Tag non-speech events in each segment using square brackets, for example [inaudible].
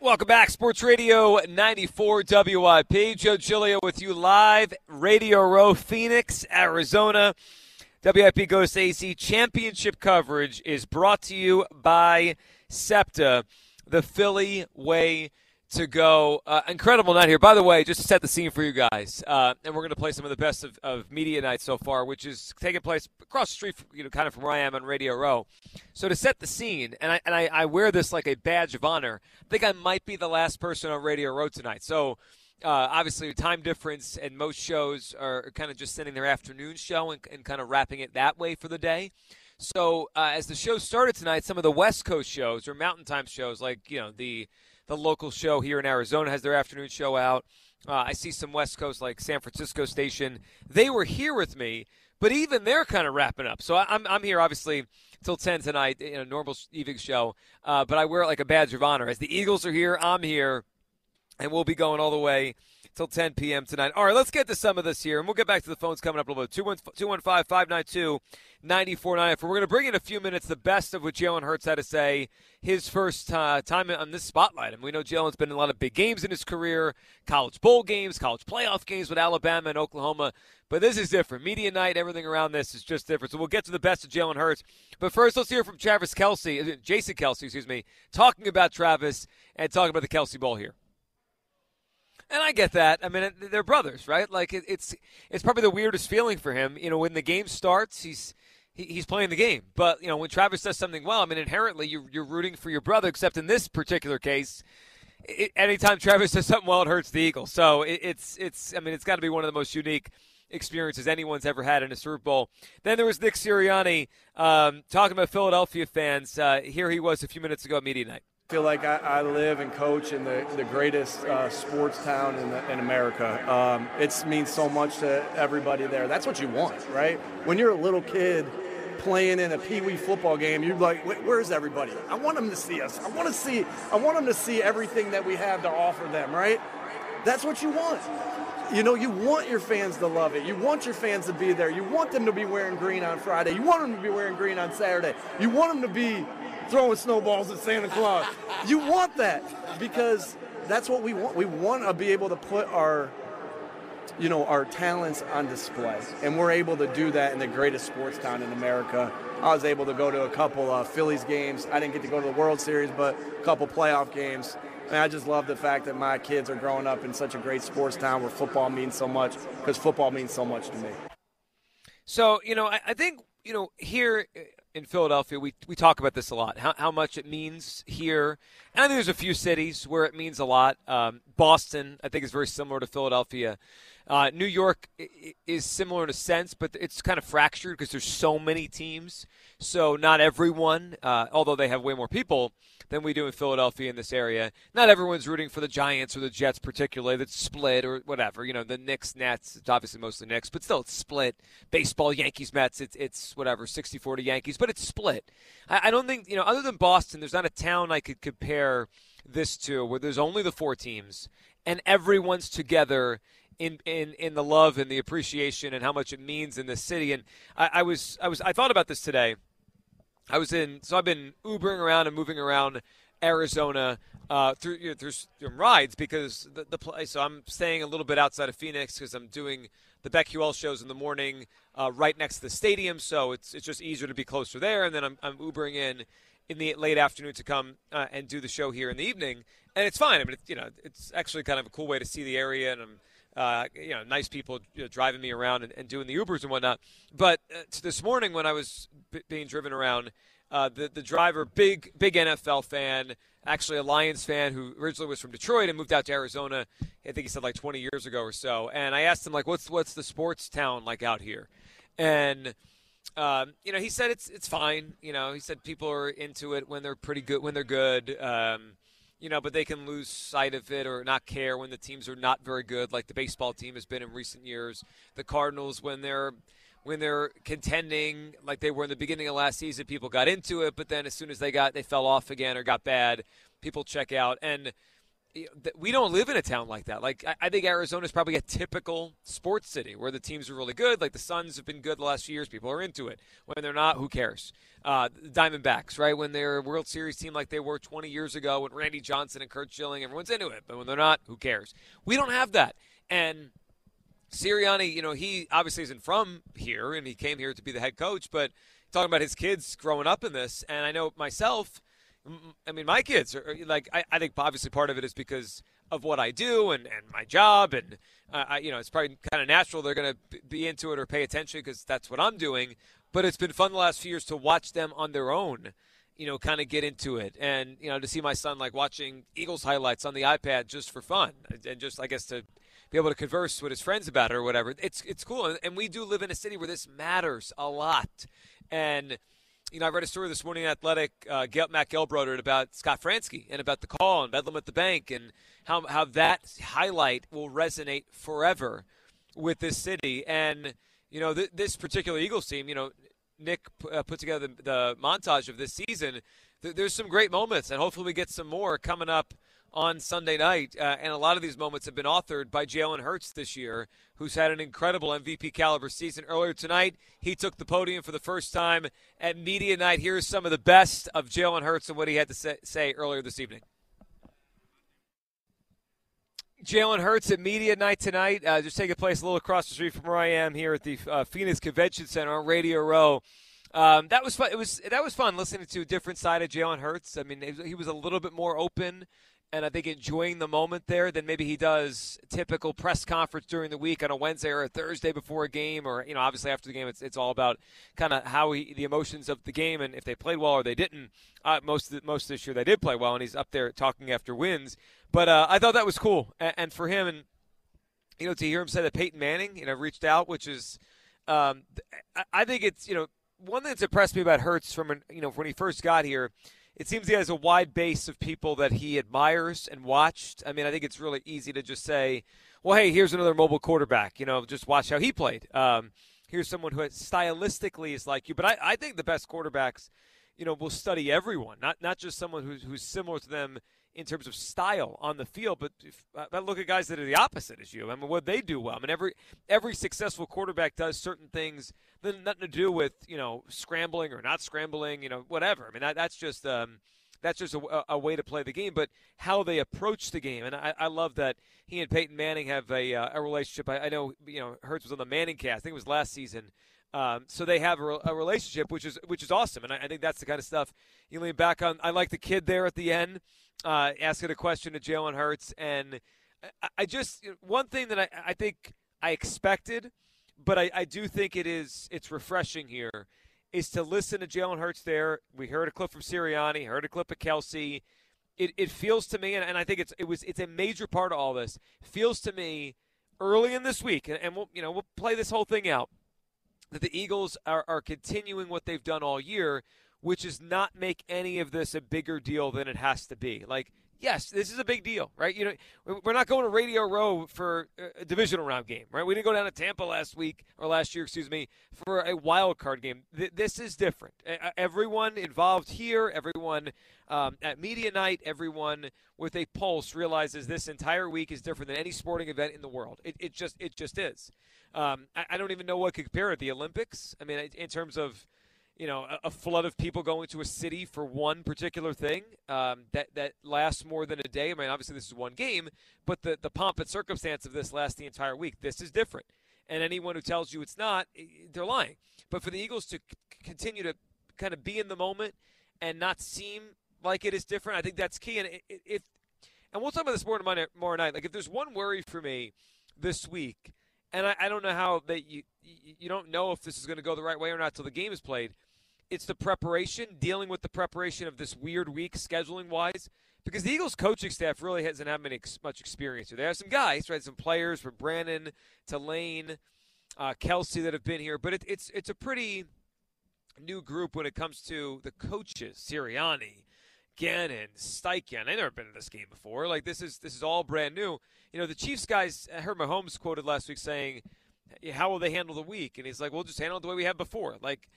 Welcome back, Sports Radio 94 WIP. Joe Giglio with you live, Radio Row, Phoenix, Arizona. WIP Goes AZ Championship coverage is brought to you by SEPTA, the Philly way to go. Uh, incredible night here. By the way, just to set the scene for you guys, uh, and we're going to play some of the best of, of, media night so far, which is taking place across the street, you know, kind of from where I am on Radio Row. So to set the scene, and I and I, I wear this like a badge of honor. I think I might be the last person on Radio Row tonight. So. Uh, obviously, time difference, and most shows are kind of just sending their afternoon show and, and kind of wrapping it that way for the day. So, uh, as the show started tonight, some of the West Coast shows or Mountain Time shows, like you know the the local show here in Arizona has their afternoon show out. Uh, I see some West Coast, like San Francisco station. They were here with me, but even they're kind of wrapping up. So I'm, I'm here, obviously, till 10 tonight in a normal evening show. Uh, but I wear it like a badge of honor. As the Eagles are here, I'm here, and we'll be going all the way till 10 p.m. tonight. All right, let's get to some of this here, and we'll get back to the phones coming up a little bit. 215 592 9494. We're going to bring in a few minutes the best of what Jalen Hurts had to say his first uh, time on this spotlight. And we know Jalen's been in a lot of big games in his career college bowl games, college playoff games with Alabama and Oklahoma. But this is different. Media night, everything around this is just different. So we'll get to the best of Jalen Hurts. But first, let's hear from Travis Kelce, uh, Jason Kelce, excuse me, talking about Travis and talking about the Kelce Bowl here. And I get that. I mean, they're brothers, right? Like it's it's probably the weirdest feeling for him. You know, when the game starts, he's he's playing the game. But you know, when Travis does something well, I mean, inherently you're, you're rooting for your brother. Except in this particular case, it, anytime Travis [laughs] does something well, it hurts the Eagles. So it, it's it's. I mean, it's got to be one of the most unique experiences anyone's ever had in a Super Bowl. Then there was Nick Sirianni um, talking about Philadelphia fans. Uh, here he was a few minutes ago at media night feel like I, I, live and coach in the, the greatest uh, sports town in, the, in America. Um, it means so much to everybody there. That's what you want, right? When you're a little kid playing in a pee wee football game, you're like, where's everybody? I want them to see us. I want to see. I want them to see everything that we have to offer them, right? That's what you want. You know, you want your fans to love it. You want your fans to be there. You want them to be wearing green on Friday. You want them to be wearing green on Saturday. You want them to be throwing snowballs at Santa Claus. You want that because that's what we want. We want to be able to put our you know our talents on display. And we're able to do that in the greatest sports town in america. I was able to go to a couple of phillies games. I didn't get to go to the world series but a couple playoff games. And i just love the fact that my kids are growing up in such a great sports town where football means so much because football means so much to me. So you know I, I think you know here in Philadelphia, we, we talk about this a lot, how, how much it means here. And I think there's a few cities where it means a lot. Um, Boston, I think, is very similar to Philadelphia. Uh, New York is similar in a sense, but it's kind of fractured because there's so many teams. So not everyone, uh, although they have way more people than we do in Philadelphia in this area, not everyone's rooting for the Giants or the Jets particularly. That's split or whatever. You know, the Knicks, Nets. It's obviously mostly Knicks, but still it's split. Baseball, Yankees, Mets. It's it's whatever, 60-40 Yankees, but it's split. I, I don't think you know, other than Boston, there's not a town I could compare this to where there's only the four teams and everyone's together in, in, in the love and the appreciation and how much it means in the city. And I, I was I was I thought about this today. I was in so I've been Ubering around and moving around Arizona uh, through you know, through, through rides because the, the place. So I'm staying a little bit outside of Phoenix because I'm doing the BetQL shows in the morning uh, right next to the stadium. So it's it's just easier to be closer there. And then I'm I'm Ubering in in the late afternoon to come uh, and do the show here in the evening, and it's fine. I mean, it's, you know, it's actually kind of a cool way to see the area, and I'm uh, you know, nice people you know, driving me around and, and, doing the Ubers and whatnot. But uh, this morning when I was b- being driven around, uh, the the driver, big big NFL fan, actually a Lions fan who originally was from Detroit and moved out to Arizona. I think he said like 20 years ago or so. And I asked him like, what's what's the sports town like out here? And um, you know, he said it's it's fine. You know, he said people are into it when they're pretty good when they're good. Um, you know, but they can lose sight of it or not care when the teams are not very good, like the baseball team has been in recent years. The Cardinals, when they're when they're contending like they were in the beginning of last season, people got into it, but then as soon as they got they fell off again or got bad, people check out. And we don't live in a town like that. Like I think Arizona is probably a typical sports city where the teams are really good. Like the Suns have been good the last few years. People are into it. When they're not, who cares? Uh, Diamondbacks, right? When they're a World Series team like they were 20 years ago, when Randy Johnson and Curt Schilling, everyone's into it. But when they're not, who cares? We don't have that. And Sirianni, you know, he obviously isn't from here, and he came here to be the head coach. But talking about his kids growing up in this, and I know myself I mean, my kids are like, I, I think obviously part of it is because of what I do and, and my job. And, uh, I, you know, it's probably kind of natural they're going to be into it or pay attention because that's what I'm doing. But it's been fun the last few years to watch them on their own, you know, kind of get into it. And, you know, to see my son like watching Eagles highlights on the iPad just for fun and just, I guess, to be able to converse with his friends about it or whatever. It's, it's cool. And we do live in a city where this matters a lot. And, you know, I read a story this morning in Athletic, uh, Matt Gelb wrote it about Scott Franzke and about the call and Bedlam at the Bank and how, how that highlight will resonate forever with this city. And, you know, th- this particular Eagles team, you know, Nick p- uh, put together the, the, montage of this season. Th- there's some great moments, and hopefully we get some more coming up on Sunday night. Uh, and a lot of these moments have been authored by Jalen Hurts this year, who's had an incredible MVP caliber season. Earlier tonight, he took the podium for the first time at Media Night. Here's some of the best of Jalen Hurts and what he had to say, earlier this evening. Jalen Hurts at Media Night tonight, uh, just taking place a little across the street from where I am here at the uh, Phoenix Convention Center on Radio Row. Um, that was fun. It was that was fun listening to a different side of Jalen Hurts. I mean, he was a little bit more open and I think enjoying the moment there than maybe he does typical press conference during the week on a Wednesday or a Thursday before a game, or you know, obviously after the game, it's it's all about kind of how he the emotions of the game and if they played well or they didn't. Uh, most of the, most this year they did play well, and he's up there talking after wins. But uh, I thought that was cool, and, and, for him, and you know, to hear him say that Peyton Manning, you know, reached out, which is, um, I think it's you know one thing that's impressed me about Hurts from you know when he first got here it seems he has a wide base of people that he admires and watched. I mean, I think it's really easy to just say, well, hey, here's another mobile quarterback. You know, just watch how he played. Um, here's someone who stylistically is like you. But I, I think the best quarterbacks, you know, will study everyone, not not just someone who's, who's similar to them in terms of style on the field, but if, uh, look at guys that are the opposite as you. I mean, what they do well. I mean, every every successful quarterback does certain things that nothing to do with you know scrambling or not scrambling, you know, whatever. I mean, that, that's just um, that's just a, a, way to play the game, but how they approach the game. And I, I love that he and Peyton Manning have a, uh, a relationship. I, I, know you know Hurts was on the Manning cast. I think it was last season. Um, so they have a, a, relationship, which is which is awesome, and I, I, think that's the kind of stuff you lean back on. I like the kid there at the end uh, asking a question to Jalen Hurts, and I, I just one thing that I, I think I expected, but I, I do think it is it's refreshing here, is to listen to Jalen Hurts there. We heard a clip from Sirianni, heard a clip of Kelce. It, it feels to me, and, and I think it's it was it's a major part of all this. Feels to me early in this week, and, and we'll you know we'll play this whole thing out that the Eagles are, are continuing what they've done all year, which is not make any of this a bigger deal than it has to be. Like, yes, this is a big deal, right? You know, we're not going to Radio Row for a divisional round game, right? We didn't go down to Tampa last week or last year, excuse me, for a wild card game. This is different. Everyone involved here, everyone um, at media night, everyone with a pulse realizes this entire week is different than any sporting event in the world. It, it just, it just is. Um, I, I, don't even know what could compare it. The Olympics. I mean, in terms of you know, a, flood of people going to a city for one particular thing um, that that lasts more than a day. I mean, obviously this is one game, but the the pomp and circumstance of this lasts the entire week. This is different, and anyone who tells you it's not, they're lying. But for the Eagles to c- continue to kind of be in the moment and not seem like it is different, I think that's key. And if and we'll talk about this more tomorrow, night. Like if there's one worry for me this week, and I, I don't know how that you you don't know if this is going to go the right way or not till the game is played it's the preparation, dealing with the preparation of this weird week scheduling wise. Because the Eagles coaching staff really hasn't had many, much experience here. They have some guys, right? Some players from Brandon to Lane, uh, Kelce that have been here, but it, it's it's a pretty new group when it comes to the coaches. Sirianni, Gannon, Steichen. They've never been in this game before. Like this is this is all brand new. You know, the Chiefs guys. I heard Mahomes quoted last week saying, "How will they handle the week?" And he's like, "We'll just handle it the way we have before." Like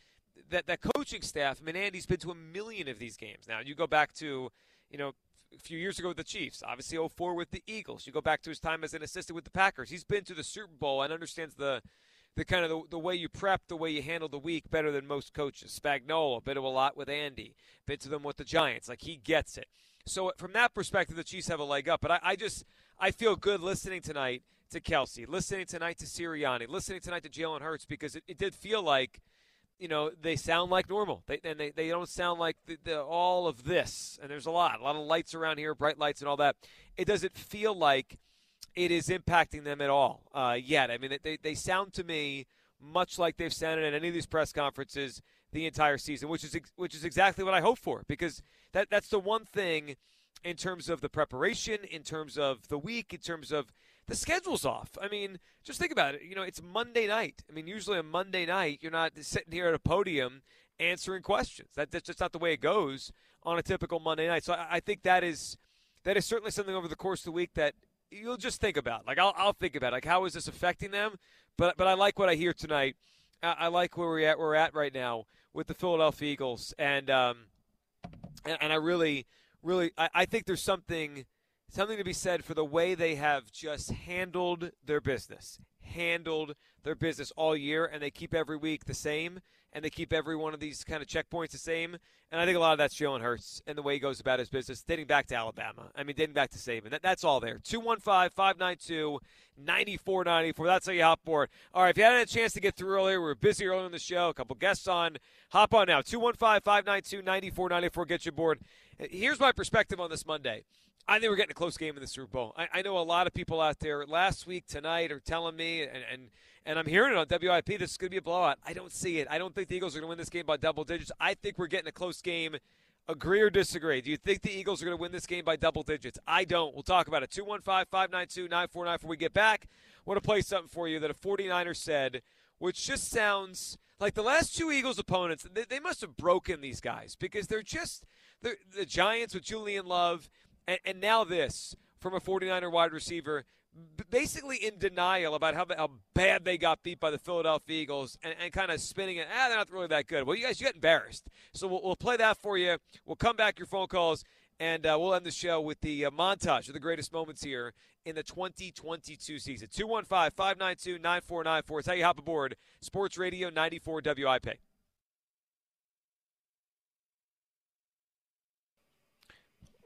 that that coaching staff. I mean, Andy's been to a million of these games now. You go back to, you know, a few years ago with the Chiefs, obviously 04 with the Eagles. You go back to his time as an assistant with the Packers. He's been to the Super Bowl and understands the the kind of the, the way you prep, the way you handle the week better than most coaches. Spagnuolo, been to a lot with Andy, been to them with the Giants. Like he gets it. So from that perspective, the Chiefs have a leg up. But I, I just I feel good listening tonight to Kelce, listening tonight to Sirianni, listening tonight to Jalen Hurts because it, it did feel like you know, they sound like normal. They, and they, they don't sound like the, the, all of this. And there's a lot, a lot of lights around here, bright lights and all that. It doesn't feel like it is impacting them at all uh, yet. I mean, they, they sound to me much like they've sounded at any of these press conferences the entire season, which is which is exactly what I hope for because that that's the one thing in terms of the preparation, in terms of the week, in terms of the schedule's off. I mean, just think about it. You know, it's Monday night. I mean, usually on Monday night, you're not sitting here at a podium answering questions. That, that's just not the way it goes on a typical Monday night. So I, I think that is that is certainly something over the course of the week that you'll just think about. Like I'll, I'll think about like how is this affecting them? But but I like what I hear tonight. I, I like where we're at. We're at right now with the Philadelphia Eagles, and um, and, and I really really I, I think there's something something to be said for the way they have just handled their business, handled their business all year, and they keep every week the same, and they keep every one of these kind of checkpoints the same. And I think a lot of that's Jalen Hurts and the way he goes about his business, dating back to Alabama. I mean, dating back to Saban. That, that's all there. 215 592 9494. That's how you hop board. All right, if you hadn't had a chance to get through earlier, we were busy earlier in the show, a couple guests on. Hop on now. 215 592 9494. Get you board. Here's my perspective on this Monday. I think we're getting a close game in the Super Bowl. I, I, know a lot of people out there last week, tonight, are telling me, and, and, and I'm hearing it on WIP, this is going to be a blowout. I don't see it. I don't think the Eagles are going to win this game by double digits. I think we're getting a close game. Agree or disagree? Do you think the Eagles are going to win this game by double digits? I don't. We'll talk about it. 215 592 9494 when we get back. I want to play something for you that a 49er said, which just sounds like the last two Eagles opponents, they, they must have broken these guys because they're just the Giants with Julian Love and, and now this from a 49er wide receiver, basically in denial about how, how bad they got beat by the Philadelphia Eagles and, and kind of spinning it, ah, they're not really that good. Well, you guys, you got embarrassed. So we'll, we'll play that for you. We'll come back your phone calls, and uh, we'll end the show with the uh, montage of the greatest moments here in the 2022 season. 215 592 9494. It's how you hop aboard Sports Radio 94 WIP.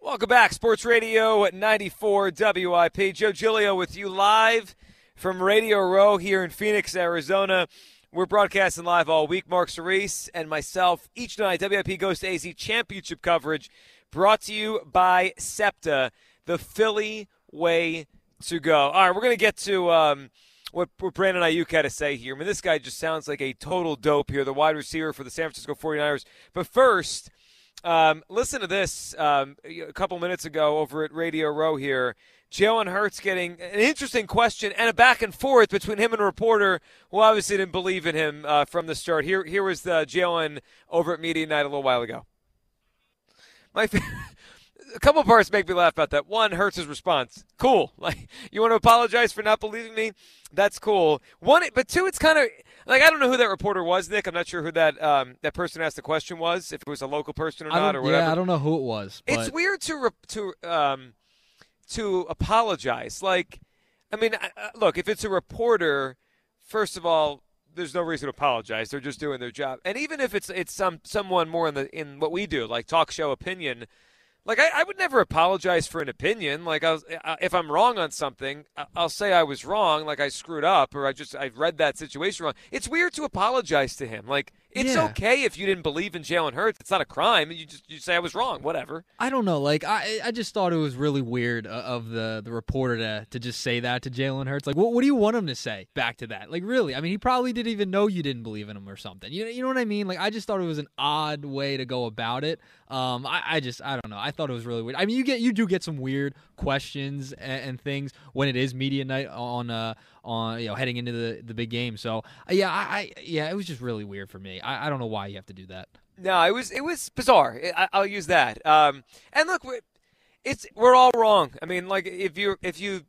Welcome back, Sports Radio 94 WIP. Joe Giglio with you live from Radio Row here in Phoenix, Arizona. We're broadcasting live all week. Mark Cerise and myself each night. WIP goes to AZ Championship coverage brought to you by SEPTA, the Philly way to go. All right, we're going to get to um, what, what Brandon Aiyuk had to say here. I mean, this guy just sounds like a total dope here, the wide receiver for the San Francisco 49ers. But first, um, listen to this um, a couple minutes ago over at Radio Row here. Jalen Hurts getting an interesting question and a back and forth between him and a reporter who obviously didn't believe in him uh, from the start. Here, here was the Jalen over at Media Night a little while ago. My [laughs] a couple parts make me laugh about that. One, Hurts' response. Cool. [laughs] Like you want to apologize for not believing me? That's cool. One, but two, it's kind of like I don't know who that reporter was, Nick. I'm not sure who that um, that person asked the question was, if it was a local person or not, or whatever. Yeah, I don't know who it was. But... It's weird to re- to um, to apologize. Like, I mean, look, if it's a reporter, first of all, there's no reason to apologize. They're just doing their job. And even if it's it's some someone more in the in what we do, like talk show opinion, like I, I would never apologize for an opinion. Like I was, if I'm wrong on something, I'll say I was wrong, like I screwed up, or I just I read that situation wrong. It's weird to apologize to him. Like it's yeah. okay if you didn't believe in Jalen Hurts. It's not a crime. You just you say I was wrong. Whatever. I don't know. Like I I just thought it was really weird uh, of the the reporter to to just say that to Jalen Hurts. Like what what do you want him to say back to that? Like really? I mean, he probably didn't even know you didn't believe in him or something. You know you know what I mean? Like I just thought it was an odd way to go about it. Um, I, I just I don't know. I thought it was really weird. I mean, you get you do get some weird questions and, and things when it is media night on uh on you know heading into the the big game. So yeah, I, I, yeah, it was just really weird for me. I, I don't know why you have to do that. No, it was it was bizarre. I, will use that. Um, and look, we're, it's we're all wrong. I mean, like if you if you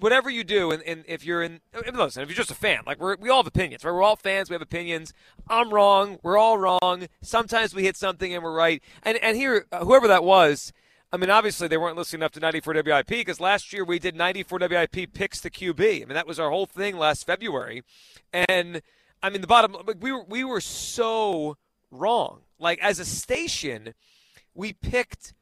whatever you do, and, and if you're in, listen, if you're just a fan, like we're, we all have opinions, right? We're all fans. We have opinions. I'm wrong. We're all wrong. Sometimes we hit something and we're right. And and here, uh, whoever that was, I mean, obviously they weren't listening enough to 94 WIP because last year we did 94 WIP picks the QB. I mean, that was our whole thing last February, and I mean the bottom. We were we were so wrong. Like as a station, we picked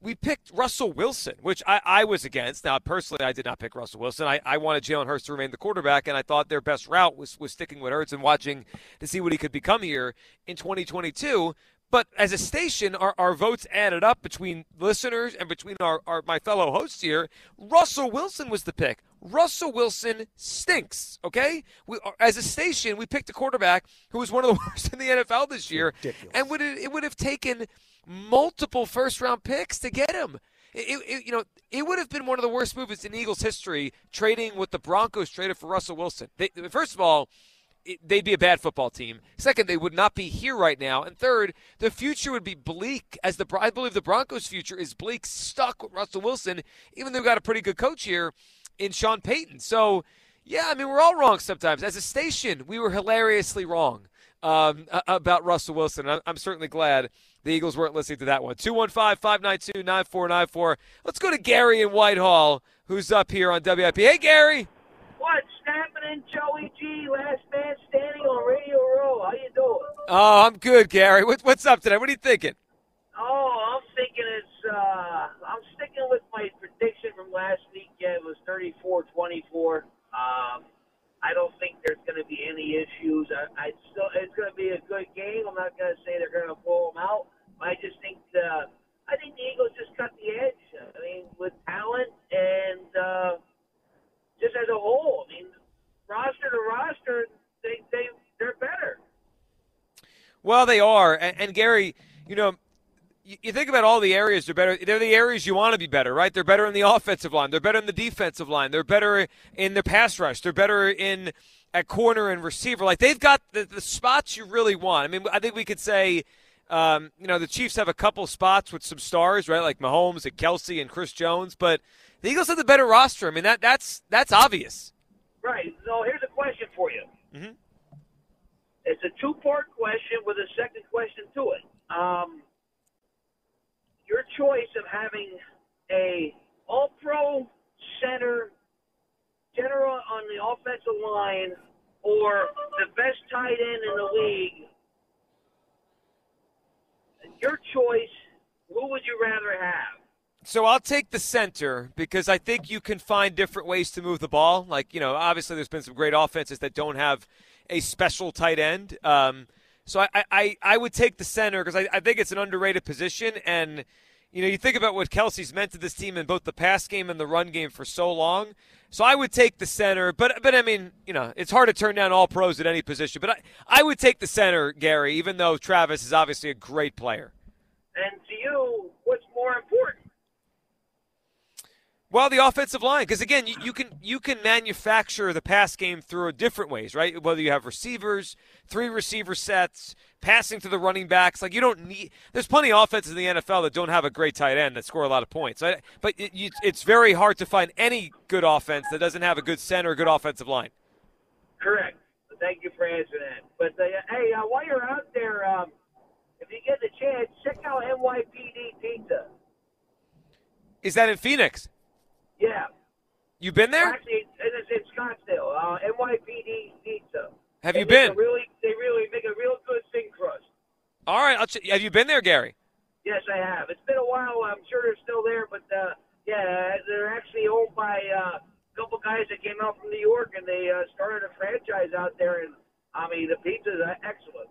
we picked Russell Wilson, which I, I was against. Now, personally, I did not pick Russell Wilson. I, I wanted Jalen Hurts to remain the quarterback, and I thought their best route was, was sticking with Hurts and watching to see what he could become here in 2022. But as a station, our, our votes added up between listeners and between our, our my fellow hosts here. Russell Wilson was the pick. Russell Wilson stinks. Okay, we, as a station, we picked a quarterback who was one of the [laughs] worst in the NFL this year, Ridiculous. and would it would have taken multiple first round picks to get him. It, it, you know, it would have been one of the worst moves in Eagles history trading what the Broncos traded for Russell Wilson. They, first of all, it, they'd be a bad football team. Second, they would not be here right now. And third, the future would be bleak. As the I believe the Broncos' future is bleak, stuck with Russell Wilson, even though we've got a pretty good coach here in Sean Payton. So, yeah, I mean, we're all wrong sometimes. As a station, we were hilariously wrong um, about Russell Wilson. I'm, I'm certainly glad the Eagles weren't listening to that one. 215 592 9494. Let's go to Gary in Whitehall, who's up here on WIP. Hey, Gary. What's happening, in Joey G? Last man standing on Radio Row. How you doing? Oh, I'm good, Gary. What, what's up today? What are you thinking? Oh, I'm thinking it's. Uh, I'm sticking with my prediction from last weekend. It was 34-24. Um, I don't think there's going to be any issues. I, I still, it's going to be a good game. I'm not going to say they're going to blow them out. But I just think, uh, I think the Eagles just cut the edge. I mean, with talent and uh, just as a whole. I mean, roster to roster, they they they're better. Well, they are. And, and Gary, you know, you, think about all the areas they're better. They're the areas you want to be better, right? They're better in the offensive line. They're better in the defensive line. They're better in the pass rush. They're better in at corner and receiver. Like they've got the, the spots you really want. I mean, I think we could say. Um, you know, the Chiefs have a couple spots with some stars, right? Like Mahomes and Kelce and Chris Jones, but the Eagles have the better roster. I mean, that that's that's obvious. Right. So here's a question for you. Mm-hmm. It's a two-part question with a second question to it. Um, your choice of having a All-Pro center, general on the offensive line, or the best tight end in the league. Your choice. Who would you rather have? So I'll take the center because I think you can find different ways to move the ball. Like you know, obviously there's been some great offenses that don't have a special tight end. Um, so I, I, I would take the center because I, I think it's an underrated position. And you know, you think about what Kelce's meant to this team in both the pass game and the run game for so long. So I would take the center, but but I mean, you know, it's hard to turn down all pros at any position. But I, I would take the center, Gary, even though Travis is obviously a great player. And to you, what's more important? Well, the offensive line, because again, you, you can you can manufacture the pass game through different ways, right? Whether you have receivers, three receiver sets, passing to the running backs, like you don't need. There's plenty of offenses in the NFL that don't have a great tight end that score a lot of points. I, but it, you, it's very hard to find any good offense that doesn't have a good center, or good offensive line. Correct. Thank you for answering that. But uh, hey, uh, while you're out there, um, if you get the chance, check out NYPD Pizza. Is that in Phoenix? Yeah. You been there? Actually, it's in Scottsdale. Uh, NYPD Pizza. Have They you been? Really, they really make a real good thin crust. All right. I'll ch- have you been there, Gary? Yes, I have. It's been a while. I'm sure they're still there, but uh, yeah, they're actually owned by uh, a couple guys that came out from New York, and they uh, started a franchise out there. And I mean, the pizza's are excellent.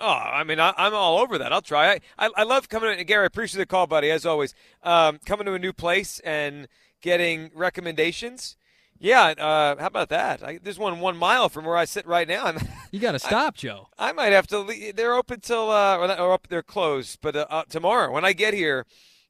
Oh, I mean, I, I'm all over that. I'll try. I, I, I love coming to Gary. I appreciate the call, buddy, as always. Um, coming to a new place and getting recommendations. Yeah, uh, how about that? I, there's one one mile from where I sit right now. I'm, [laughs] You got to stop, Joe. I might have to. leave. They're open till uh, or, not- or up. They're closed, but uh, uh, tomorrow when I get here,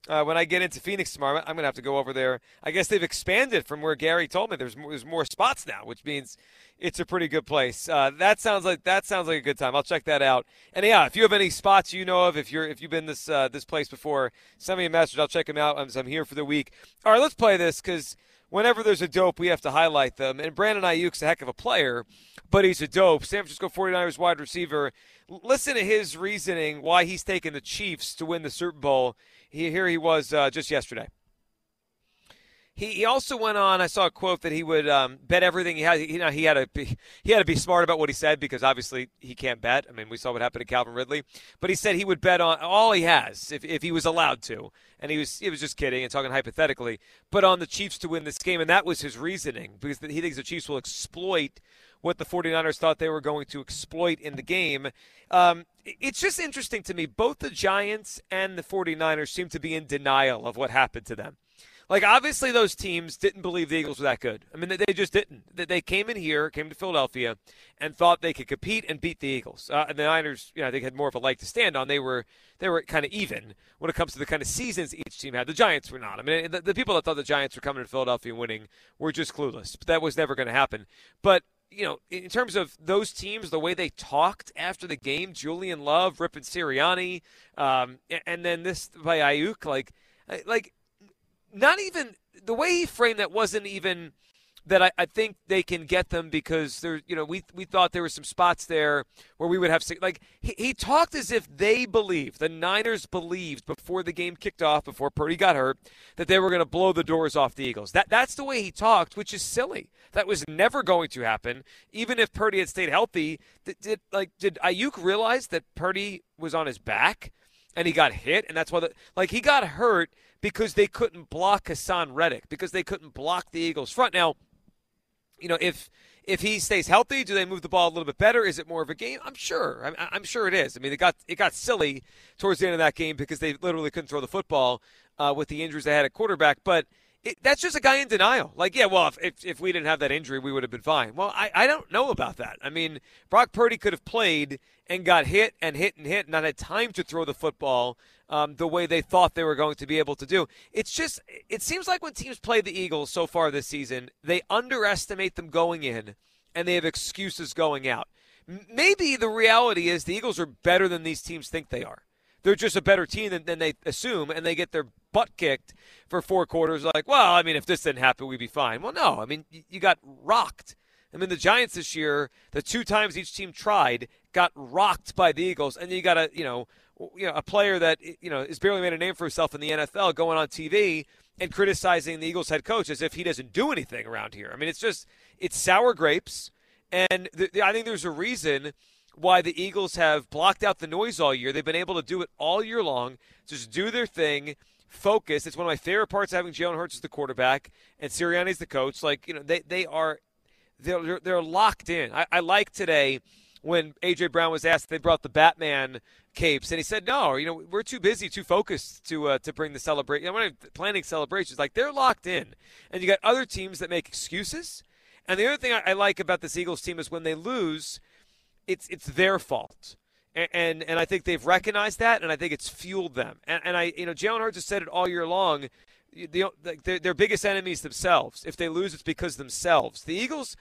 uh, when I get into Phoenix tomorrow, I'm gonna have to go over there. I guess they've expanded from where Gary told me. There's more, there's more spots now, which means it's a pretty good place. Uh, that sounds like that sounds like a good time. I'll check that out. And yeah, if you have any spots you know of, if you're if you've been this uh, this place before, send me a message. I'll check them out. I'm, I'm here for the week. All right, let's play this because whenever there's a dope, we have to highlight them. And Brandon Aiyuk's a heck of a player, but he's a dope. San Francisco 49ers wide receiver. Listen to his reasoning why he's taking the Chiefs to win the Super Bowl. He, here he was uh, just yesterday. He, he also went on. I saw a quote that he would um, bet everything he had. You know, he had to be he had to be smart about what he said because obviously he can't bet. I mean, we saw what happened to Calvin Ridley. But he said he would bet on all he has if, if he was allowed to. And he was he was just kidding and talking hypothetically. But on the Chiefs to win this game, and that was his reasoning because he thinks the Chiefs will exploit what the 49ers thought they were going to exploit in the game. Um, it's just interesting to me. Both the Giants and the 49ers seem to be in denial of what happened to them. Like, obviously, those teams didn't believe the Eagles were that good. I mean, they just didn't. They came in here, came to Philadelphia, and thought they could compete and beat the Eagles. Uh, and the Niners, you know, they had more of a leg to stand on. They were they were kind of even when it comes to the kind of seasons each team had. The Giants were not. I mean, the, the people that thought the Giants were coming to Philadelphia winning were just clueless. But that was never going to happen. But you know, in terms of those teams, the way they talked after the game, Julian Love ripping Sirianni, um, and then this by Aiyuk, like, like not even the way he framed that wasn't even that I, I, think they can get them because there, you know, we we thought there were some spots there where we would have like he, he talked as if they believed the Niners believed before the game kicked off, before Purdy got hurt, that they were going to blow the doors off the Eagles. That that's the way he talked, which is silly. That was never going to happen, even if Purdy had stayed healthy. Did, did like did Aiyuk realize that Purdy was on his back and he got hit, and that's why the like he got hurt because they couldn't block Haason Reddick, because they couldn't block the Eagles' front. Now, you know, if if he stays healthy, do they move the ball a little bit better? Is it more of a game? I'm sure. I'm, I'm sure it is. I mean, it got it got silly towards the end of that game because they literally couldn't throw the football uh, with the injuries they had at quarterback. But it, that's just a guy in denial. Like, yeah, well, if, if, if, we didn't have that injury, we would have been fine. Well, I, I don't know about that. I mean, Brock Purdy could have played and got hit and hit and hit and not had time to throw the football um, the way they thought they were going to be able to do. It's just, it seems like when teams play the Eagles so far this season, they underestimate them going in and they have excuses going out. Maybe the reality is the Eagles are better than these teams think they are. They're just a better team than, than they assume, and they get their butt kicked for four quarters. Like, well, I mean, if this didn't happen, we'd be fine. Well, no. I mean, you got rocked. I mean, the Giants this year, the two times each team tried, got rocked by the Eagles, and you got a, you know, you know, a player that you know has barely made a name for himself in the NFL going on TV and criticizing the Eagles head coach as if he doesn't do anything around here. I mean, it's just it's sour grapes, and I think there's a reason why the Eagles have blocked out the noise all year. They've been able to do it all year long, just do their thing, focus. It's one of my favorite parts of having Jalen Hurts as the quarterback and Sirianni's the coach. Like you know, they they are they're they're locked in. I, I like today when AJ Brown was asked, they brought the Batman capes, and he said, "No, you know, we're too busy, too focused to uh, to bring the celebration. You know, planning celebrations, like they're locked in, and you got other teams that make excuses. And the other thing I, I like about this Eagles team is when they lose, it's it's their fault." And, and, and I think they've recognized that, and I think it's fueled them. And, and I, you know, Jalen Hurts has said it all year long. The, the, their biggest enemies themselves. If they lose, it's because themselves. The Eagles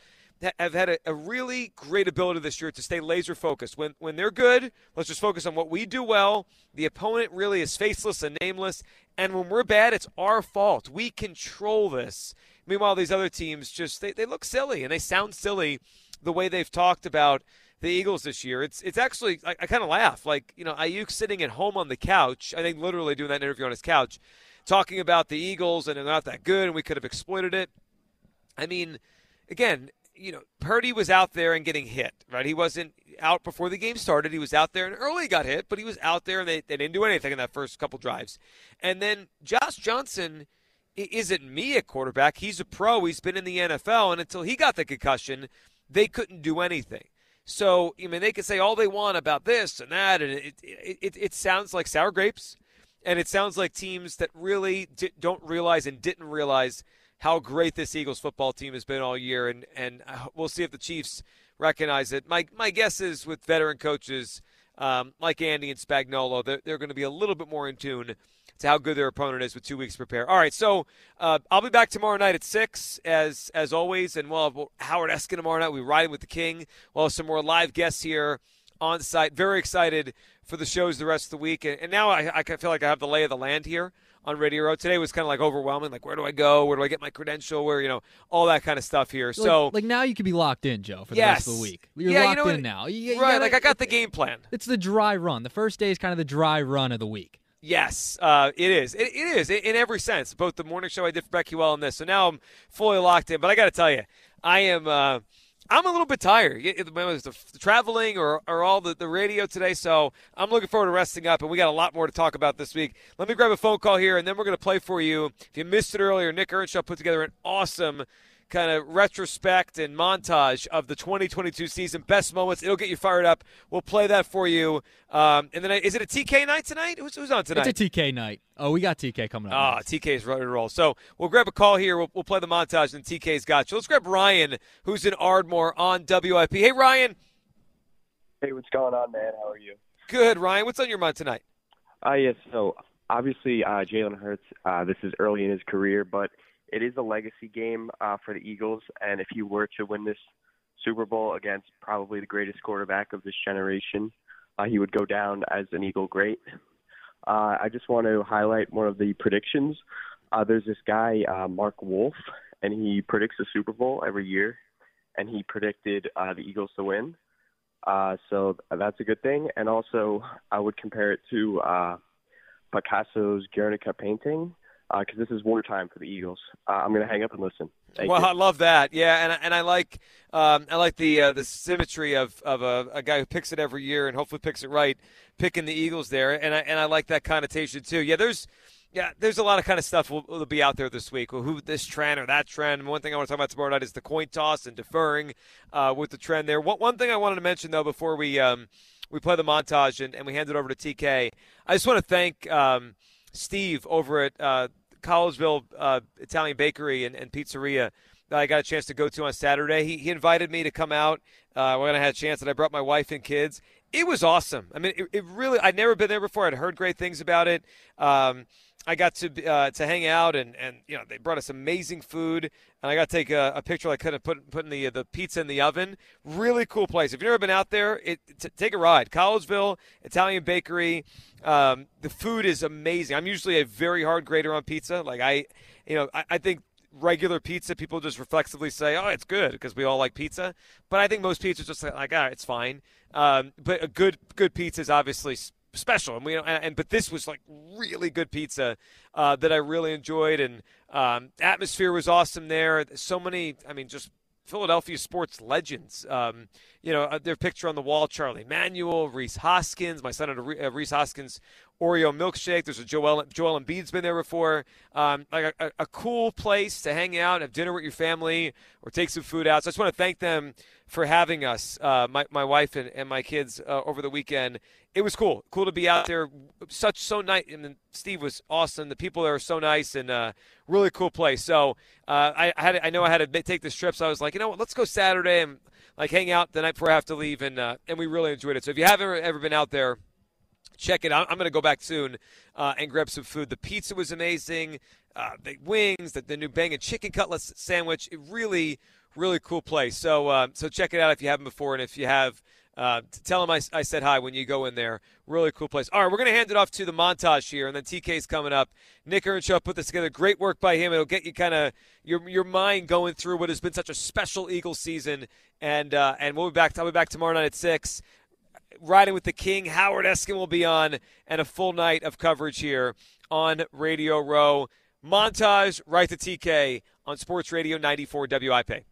have had a, a, really great ability this year to stay laser focused. When when they're good, let's just focus on what we do well. The opponent really is faceless and nameless, and when we're bad, it's our fault. We control this. Meanwhile, these other teams just they, they look silly and they sound silly the way they've talked about the Eagles this year. It's it's actually I, I kind of laugh. Like you know, Aiyuk sitting at home on the couch. I think literally doing that interview on his couch, talking about the Eagles and they're not that good and we could have exploited it. I mean, again, you know, Purdy was out there and getting hit, right? He wasn't out before the game started. He was out there and early got hit, but he was out there and they, they didn't do anything in that first couple drives. And then Josh Johnson isn't me a quarterback. He's a pro. He's been in the NFL, and until he got the concussion, they couldn't do anything. So, I mean, they can say all they want about this and that, and it, it, it, it sounds like sour grapes, and it sounds like teams that really don't realize and didn't realize – how great this Eagles football team has been all year, and and uh, we'll see if the Chiefs recognize it. My my guess is with veteran coaches, um, like Andy and Spagnuolo, they're, they're going to be a little bit more in tune to how good their opponent is with two weeks to prepare. All right, so uh, I'll be back tomorrow night at six, as as always, and we'll have Howard Eskin tomorrow night. We riding with the King. We'll have some more live guests here on site. Very excited for the shows the rest of the week, and, and now I, I feel like I have the lay of the land here on Radio Row. Today was kind of like overwhelming. Like, where do I go? Where do I get my credential? Where you know all that kind of stuff here. So like, like now you can be locked in, Joe, for the yes. rest of the week. You're yeah, locked you know in now. You, you right, gotta, like I got the game plan. It's the dry run. The first day is kind of the dry run of the week. Yes, uh, it is. It, it is in every sense. Both the morning show I did for BetQL and this. So now I'm fully locked in. But I got to tell you, I am. Uh, I'm a little bit tired. The traveling or, or all the, the radio today, so I'm looking forward to resting up, and we got a lot more to talk about this week. Let me grab a phone call here, and then we're going to play for you. If you missed it earlier, Nick Earnshaw put together an awesome kind of retrospect and montage of the 2022 season, best moments. It'll get you fired up. We'll play that for you. Um, and then, is it a TK night tonight? Who's, who's on tonight? It's a TK night. Oh, we got TK coming up. Ah, oh, TK's ready to roll. So we'll grab a call here. We'll, we'll play the montage, and TK's got you. Let's grab Ryan, who's in Ardmore on WIP. Hey, Ryan. Hey, what's going on, man? How are you? Good, Ryan. What's on your mind tonight? Uh, yes, so obviously uh, Jalen Hurts, uh, this is early in his career, but it is a legacy game uh, for the Eagles, and if you were to win this Super Bowl against probably the greatest quarterback of this generation, uh, he would go down as an Eagle great. Uh, I just want to highlight one of the predictions. Uh, there's this guy, uh, Mark Wolf, and he predicts the Super Bowl every year, and he predicted uh, the Eagles to win. Uh, so that's a good thing. And also, I would compare it to uh, Picasso's Guernica painting because uh, this is winter time for the Eagles. Uh, I'm going to hang up and listen. Thank well, you. I love that. Yeah, and and I like um, I like the uh, the symmetry of of a, a, guy who picks it every year and hopefully picks it right, picking the Eagles there, and I and I like that connotation too. Yeah, there's. Yeah, there's a lot of kind of stuff will, will be out there this week. Well, who this trend or that trend. One thing I want to talk about tomorrow night is the coin toss and deferring uh, with the trend there. One, one thing I wanted to mention though before we um, we play the montage and, and we hand it over to TK, I just want to thank um, Steve over at uh, Collegeville uh, Italian Bakery and, and Pizzeria that I got a chance to go to on Saturday. He, he invited me to come out uh, when I had a chance, and I brought my wife and kids. It was awesome. I mean, it, it really, I'd never been there before. I'd heard great things about it. Um, I got to uh, to hang out and, and you know they brought us amazing food and I got to take a, a picture like kind of put putting the the pizza in the oven. Really cool place. If you've never been out there, it t- take a ride. Collegeville Italian Bakery. Um, the food is amazing. I'm usually a very hard grader on pizza. Like I, you know, I, I think regular pizza, people just reflexively say, "Oh, it's good," because we all like pizza. But I think most pizzas just like, "Ah, it's fine." Um, but a good good pizza is obviously special, and we and, and but this was like really good pizza uh, that I really enjoyed, and um, atmosphere was awesome there. So many, I mean, just Philadelphia sports legends. Um, you know, uh, their picture on the wall: Charlie Manuel, Rhys Hoskins. My son had a uh, Rhys Hoskins Oreo milkshake. There's a Joel Joel Embiid's been there before. Um, like a, a, cool place to hang out, have dinner with your family, or take some food out. So I just want to thank them for having us, uh, my my wife and, and my kids uh, over the weekend. It was cool, cool to be out there. Such so nice, and Steve was awesome. The people there are so nice and uh, really cool place. So uh, I, I, had I know I had to take this trip, so I was like, you know what, let's go Saturday and like hang out the night before I have to leave, and uh, and we really enjoyed it. So if you haven't ever been out there check it out. I'm going to go back soon uh, and grab some food. The pizza was amazing. Uh, the wings, the, the new bang and chicken cutlets sandwich. It really, really cool place. So, uh, so check it out if you haven't before, and if you have, uh, tell them I, I, said hi when you go in there. Really cool place. All right, we're going to hand it off to the montage here, and then TK's coming up. Nick Earnshaw put this together. Great work by him. It'll get you kind of your your mind going through what has been such a special Eagle season. And uh, and we'll be back. I'll be back tomorrow night at six riding with the King. Howard Eskin will be on, and a full night of coverage here on Radio Row. Montage, right to TK on Sports Radio 94 WIP.